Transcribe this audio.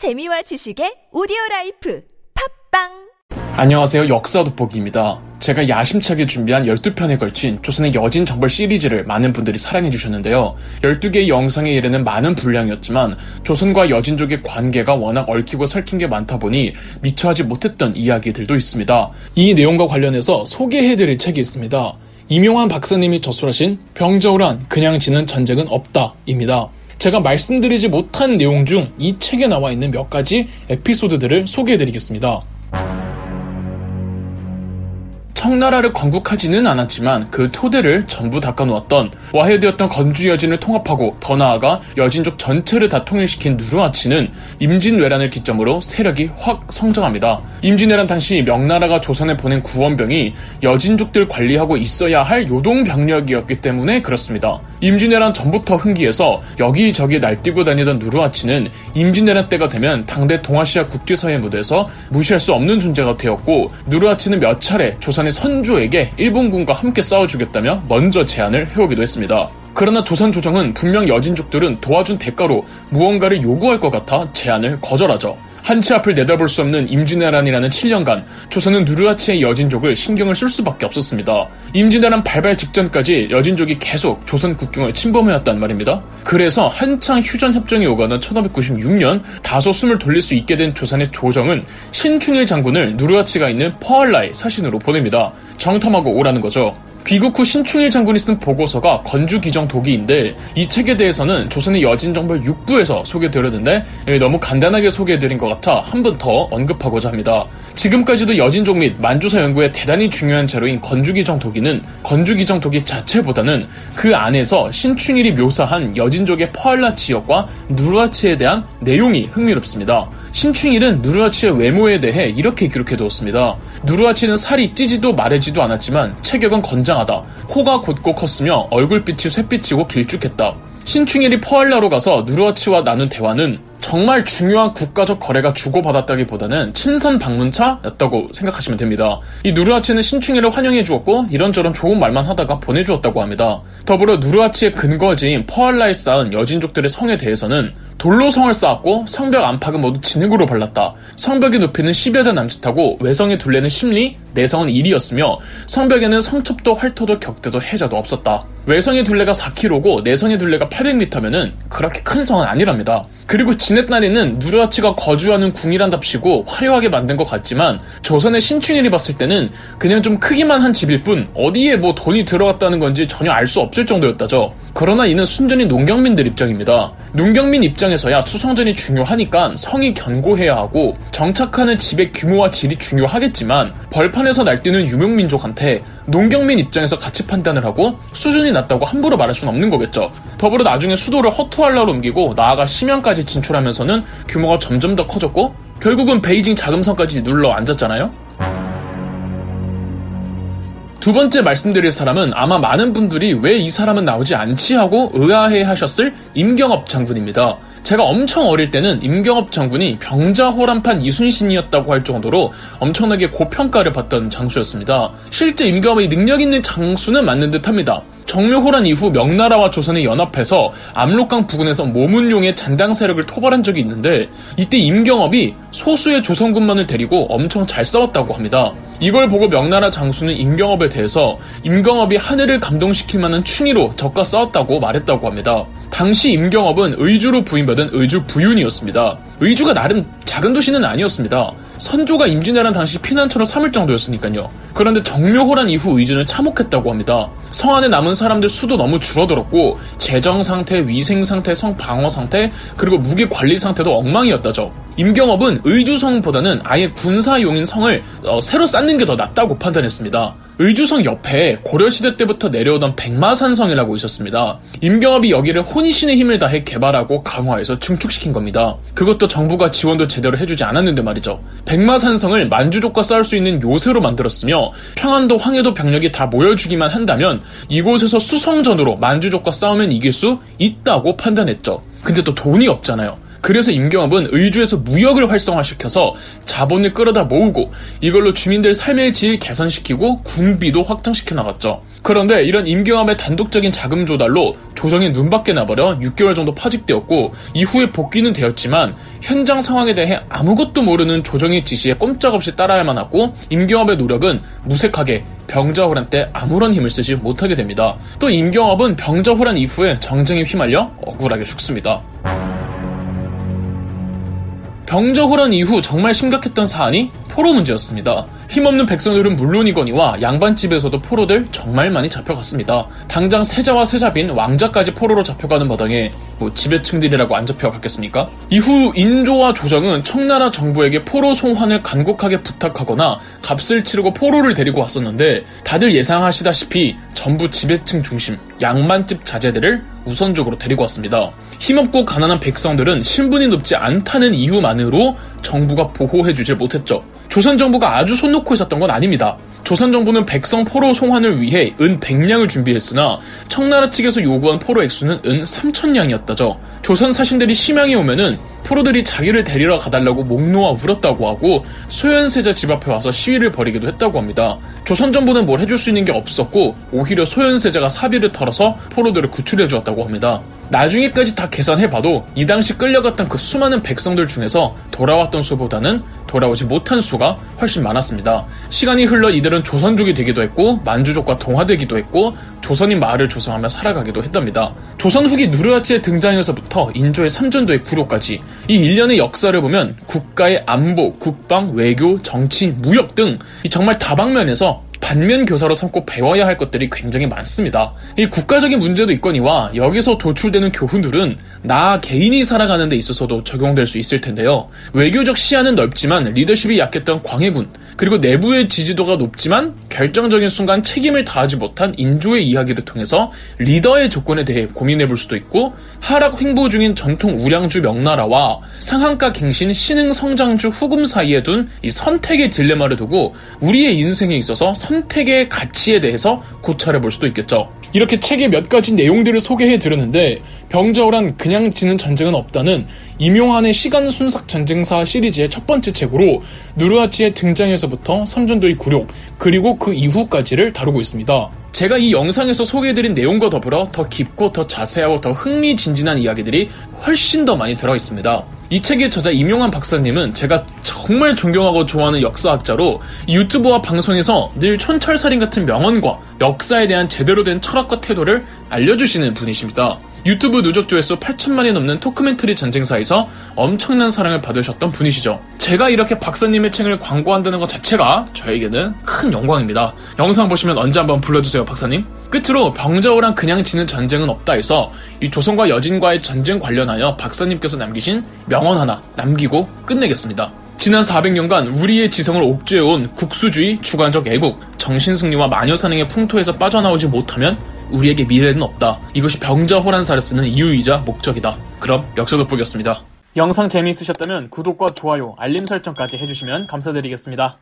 재미와 지식의 오디오 라이프 팟빵 안녕하세요. 역사 돋보기입니다. 제가 야심차게 준비한 12편에 걸친 조선의 여진 정벌 시리즈를 많은 분들이 사랑해 주셨는데요. 12개의 영상에 이르는 많은 분량이었지만 조선과 여진족의 관계가 워낙 얽히고 설킨 게 많다 보니 미처 하지 못했던 이야기들도 있습니다. 이 내용과 관련해서 소개해 드릴 책이 있습니다. 이명환 박사님이 저술하신 병자호란 그냥 지는 전쟁은 없다입니다. 제가 말씀드리지 못한 내용 중 이 책에 나와 있는 몇 가지 에피소드들을 소개해드리겠습니다. 청나라를 건국하지는 않았지만 그 토대를 전부 닦아놓았던 와해되었던 건주 여진을 통합하고 더 나아가 여진족 전체를 다 통일시킨 누르하치는 임진왜란을 기점으로 세력이 확 성장합니다. 임진왜란 당시 명나라가 조선에 보낸 구원병이 여진족들 관리하고 있어야 할 요동 병력이었기 때문에 그렇습니다. 임진왜란 전부터 흥기해서 여기저기 날뛰고 다니던 누르하치는 임진왜란 때가 되면 당대 동아시아 국제사회 무대에서 무시할 수 없는 존재가 되었고 누르하치는 몇 차례 조선의 선조에게 일본군과 함께 싸워주겠다며 먼저 제안을 해오기도 했습니다. 그러나 조선 조정은 분명 여진족들은 도와준 대가로 무언가를 요구할 것 같아 제안을 거절하죠. 한치 앞을 내다볼 수 없는 임진왜란이라는 7년간 조선은 누르하치의 여진족을 신경을 쓸 수밖에 없었습니다. 임진왜란 발발 직전까지 여진족이 계속 조선 국경을 침범해왔단 말입니다. 그래서 한창 휴전 협정이 오가는 1596년 다소 숨을 돌릴 수 있게 된 조선의 조정은 신충일 장군을 누르하치가 있는 퍼알라의 사신으로 보냅니다. 정탐하고 오라는 거죠. 귀국 후 신충일 장군이 쓴 보고서가 건주기정 도기인데 이 책에 대해서는 조선의 여진정벌 6부에서 소개드렸는데 너무 간단하게 소개해드린 것 같아 한 번 더 언급하고자 합니다. 지금까지도 여진족 및 만주사 연구에 대단히 중요한 자료인 건주기정 도기는 건주기정 도기 자체보다는 그 안에서 신충일이 묘사한 여진족의 퍼알라 지역과 누르하치에 대한 내용이 흥미롭습니다. 신충일은 누르하치의 외모에 대해 이렇게 기록해두었습니다. 누르하치는 살이 찌지도 마르지도 않았지만 체격은 건장하다. 코가 곧고 컸으며 얼굴빛이 쇠빛이고 길쭉했다. 신충일이 퍼알라로 가서 누르하치와 나눈 대화는 정말 중요한 국가적 거래가 주고받았다기보다는 친선 방문차였다고 생각하시면 됩니다. 이 누르하치는 신충일을 환영해 주었고 이런저런 좋은 말만 하다가 보내주었다고 합니다. 더불어 누르하치의 근거지인 퍼알라에 쌓은 여진족들의 성에 대해서는 돌로 성을 쌓았고 성벽 안팎은 모두 진흙으로 발랐다. 성벽의 높이는 10여자 남짓하고 외성의 둘레는 10리, 내성은 1이었으며 성벽에는 성첩도 활토도 격대도 해자도 없었다. 외성의 둘레가 4km고 내성의 둘레가 800m면은 그렇게 큰 성은 아니랍니다. 그리고 지넷단에는 누르하치가 거주하는 궁이란답시고 화려하게 만든 것 같지만 조선의 신춘일이 봤을 때는 그냥 좀 크기만 한 집일 뿐 어디에 뭐 돈이 들어갔다는 건지 전혀 알 수 없을 정도였다죠. 그러나 이는 순전히 농경민들 입장입니다. 농경민 입장에서야 수성전이 중요하니까 성이 견고해야 하고 정착하는 집의 규모와 질이 중요하겠지만 벌판에서 날뛰는 유명민족한테 농경민 입장에서 가치 판단을 하고 수준이 낮다고 함부로 말할 수는 없는 거겠죠. 더불어 나중에 수도를 허투알라로 옮기고 나아가 심양까지 진출하면서는 규모가 점점 더 커졌고 결국은 베이징 자금성까지 눌러 앉았잖아요. 두 번째 말씀드릴 사람은 아마 많은 분들이 왜 이 사람은 나오지 않지 하고 의아해 하셨을 임경업 장군입니다. 제가 엄청 어릴 때는 임경업 장군이 병자호란판 이순신이었다고 할 정도로 엄청나게 고평가를 받던 장수였습니다. 실제 임경업의 능력 있는 장수는 맞는 듯 합니다. 정묘호란 이후 명나라와 조선이 연합해서 압록강 부근에서 모문용의 잔당 세력을 토벌한 적이 있는데 이때 임경업이 소수의 조선군만을 데리고 엄청 잘 싸웠다고 합니다. 이걸 보고 명나라 장수는 임경업에 대해서 임경업이 하늘을 감동시킬 만한 충의로 적과 싸웠다고 말했다고 합니다. 당시 임경업은 의주로 부임받은 의주 부윤이었습니다. 의주가 나름 작은 도시는 아니었습니다. 선조가 임진왜란 당시 피난처로 삼을 정도였으니까요. 그런데 정묘호란 이후 의주는 참혹했다고 합니다. 성 안에 남은 사람들 수도 너무 줄어들었고 재정 상태, 위생 상태, 성 방어 상태, 그리고 무기 관리 상태도 엉망이었다죠. 임경업은 의주성보다는 아예 군사용인 성을 어, 새로 쌓는 게 더 낫다고 판단했습니다. 의주성 옆에 고려시대 때부터 내려오던 백마산성이라고 있었습니다. 임경업이 여기를 혼신의 힘을 다해 개발하고 강화해서 증축시킨 겁니다. 그것도 정부가 지원도 제대로 해주지 않았는데 말이죠. 백마산성을 만주족과 싸울 수 있는 요새로 만들었으며 평안도 황해도 병력이 다 모여주기만 한다면 이곳에서 수성전으로 만주족과 싸우면 이길 수 있다고 판단했죠. 근데 또 돈이 없잖아요. 그래서 임경업은 의주에서 무역을 활성화시켜서 자본을 끌어다 모으고 이걸로 주민들 삶의 질 개선시키고 군비도 확장시켜 나갔죠. 그런데 이런 임경암의 단독적인 자금 조달로 조정이 눈밖에 나버려 6개월 정도 파직되었고 이후에 복귀는 되었지만 현장 상황에 대해 아무것도 모르는 조정의 지시에 꼼짝없이 따라야만 하고 임경암의 노력은 무색하게 병자호란 때 아무런 힘을 쓰지 못하게 됩니다. 또 임경업은 병자호란 이후에 정쟁에 휘말려 억울하게 죽습니다. 병자호란 이후 정말 심각했던 사안이 포로 문제였습니다. 힘없는 백성들은 물론이거니와 양반집에서도 포로들 정말 많이 잡혀갔습니다. 당장 세자와 세자빈 왕자까지 포로로 잡혀가는 마당에 뭐 지배층들이라고 안 잡혀갔겠습니까? 이후 인조와 조정은 청나라 정부에게 포로 송환을 간곡하게 부탁하거나 값을 치르고 포로를 데리고 왔었는데 다들 예상하시다시피 전부 지배층 중심 양반집 자제들을 우선적으로 데리고 왔습니다. 힘없고 가난한 백성들은 신분이 높지 않다는 이유만으로 정부가 보호해주질 못했죠. 조선 정부가 아주 손 놓고 있었던 건 아닙니다. 조선 정부는 백성 포로 송환을 위해 은 100량을 준비했으나 청나라 측에서 요구한 포로 액수는 은 3천량이었다죠. 조선 사신들이 심양에 오면은 포로들이 자기를 데리러 가달라고 목 놓아 울었다고 하고 소현세자 집 앞에 와서 시위를 벌이기도 했다고 합니다. 조선 정부는 뭘 해줄 수 있는 게 없었고 오히려 소현세자가 사비를 털어서 포로들을 구출해 주었다고 합니다. 나중에까지 다 계산해봐도 이 당시 끌려갔던 그 수많은 백성들 중에서 돌아왔던 수보다는 돌아오지 못한 수가 훨씬 많았습니다. 시간이 흘러 이들은 조선족이 되기도 했고 만주족과 동화되기도 했고 조선인 마을을 조성하며 살아가기도 했답니다. 조선 후기 누르하치의 등장에서부터 인조의 삼전도의 구로까지 이 일련의 역사를 보면 국가의 안보, 국방, 외교, 정치, 무역 등 정말 다방면에서 반면 교사로 삼고 배워야 할 것들이 굉장히 많습니다. 이 국가적인 문제도 있거니와 여기서 도출되는 교훈들은 나 개인이 살아가는 데 있어서도 적용될 수 있을 텐데요. 외교적 시야는 넓지만 리더십이 약했던 광해군, 그리고 내부의 지지도가 높지만 결정적인 순간 책임을 다하지 못한 인조의 이야기를 통해서 리더의 조건에 대해 고민해 볼 수도 있고 하락 횡보 중인 전통 우량주 명나라와 상한가 갱신 신흥 성장주 후금 사이에 둔 이 선택의 딜레마를 두고 우리의 인생에 있어서 선택의 가치에 대해서 고찰해 볼 수도 있겠죠. 이렇게 책의 몇 가지 내용들을 소개해 드렸는데 병자호란 그냥 지는 전쟁은 없다는 임용환의 시간 순삭 전쟁사 시리즈의 첫 번째 책으로 누르하치의 등장에서부터 삼전도의 굴욕 그리고 그 이후까지를 다루고 있습니다. 제가 이 영상에서 소개해드린 내용과 더불어 더 깊고 더 자세하고 더 흥미진진한 이야기들이 훨씬 더 많이 들어 있습니다. 이 책의 저자 임용환 박사님은 제가 정말 존경하고 좋아하는 역사학자로 유튜브와 방송에서 늘 촌철살인 같은 명언과 역사에 대한 제대로 된 철학과 태도를 알려주시는 분이십니다. 유튜브 누적 조회수 8천만이 넘는 토크멘터리 전쟁사에서 엄청난 사랑을 받으셨던 분이시죠. 제가 이렇게 박사님의 책을 광고한다는 것 자체가 저에게는 큰 영광입니다. 영상 보시면 언제 한번 불러주세요, 박사님. 끝으로 병자호랑 그냥 지는 전쟁은 없다 해서 이 조선과 여진과의 전쟁 관련하여 박사님께서 남기신 명언 하나 남기고 끝내겠습니다. 지난 400년간 우리의 지성을 옥죄해온 국수주의, 주관적 애국, 정신승리와 마녀사능의 풍토에서 빠져나오지 못하면 우리에게 미래는 없다. 이것이 병자 호란사를 쓰는 이유이자 목적이다. 그럼 역사 돋보기였습니다. 영상 재미있으셨다면 구독과 좋아요, 알림 설정까지 해주시면 감사드리겠습니다.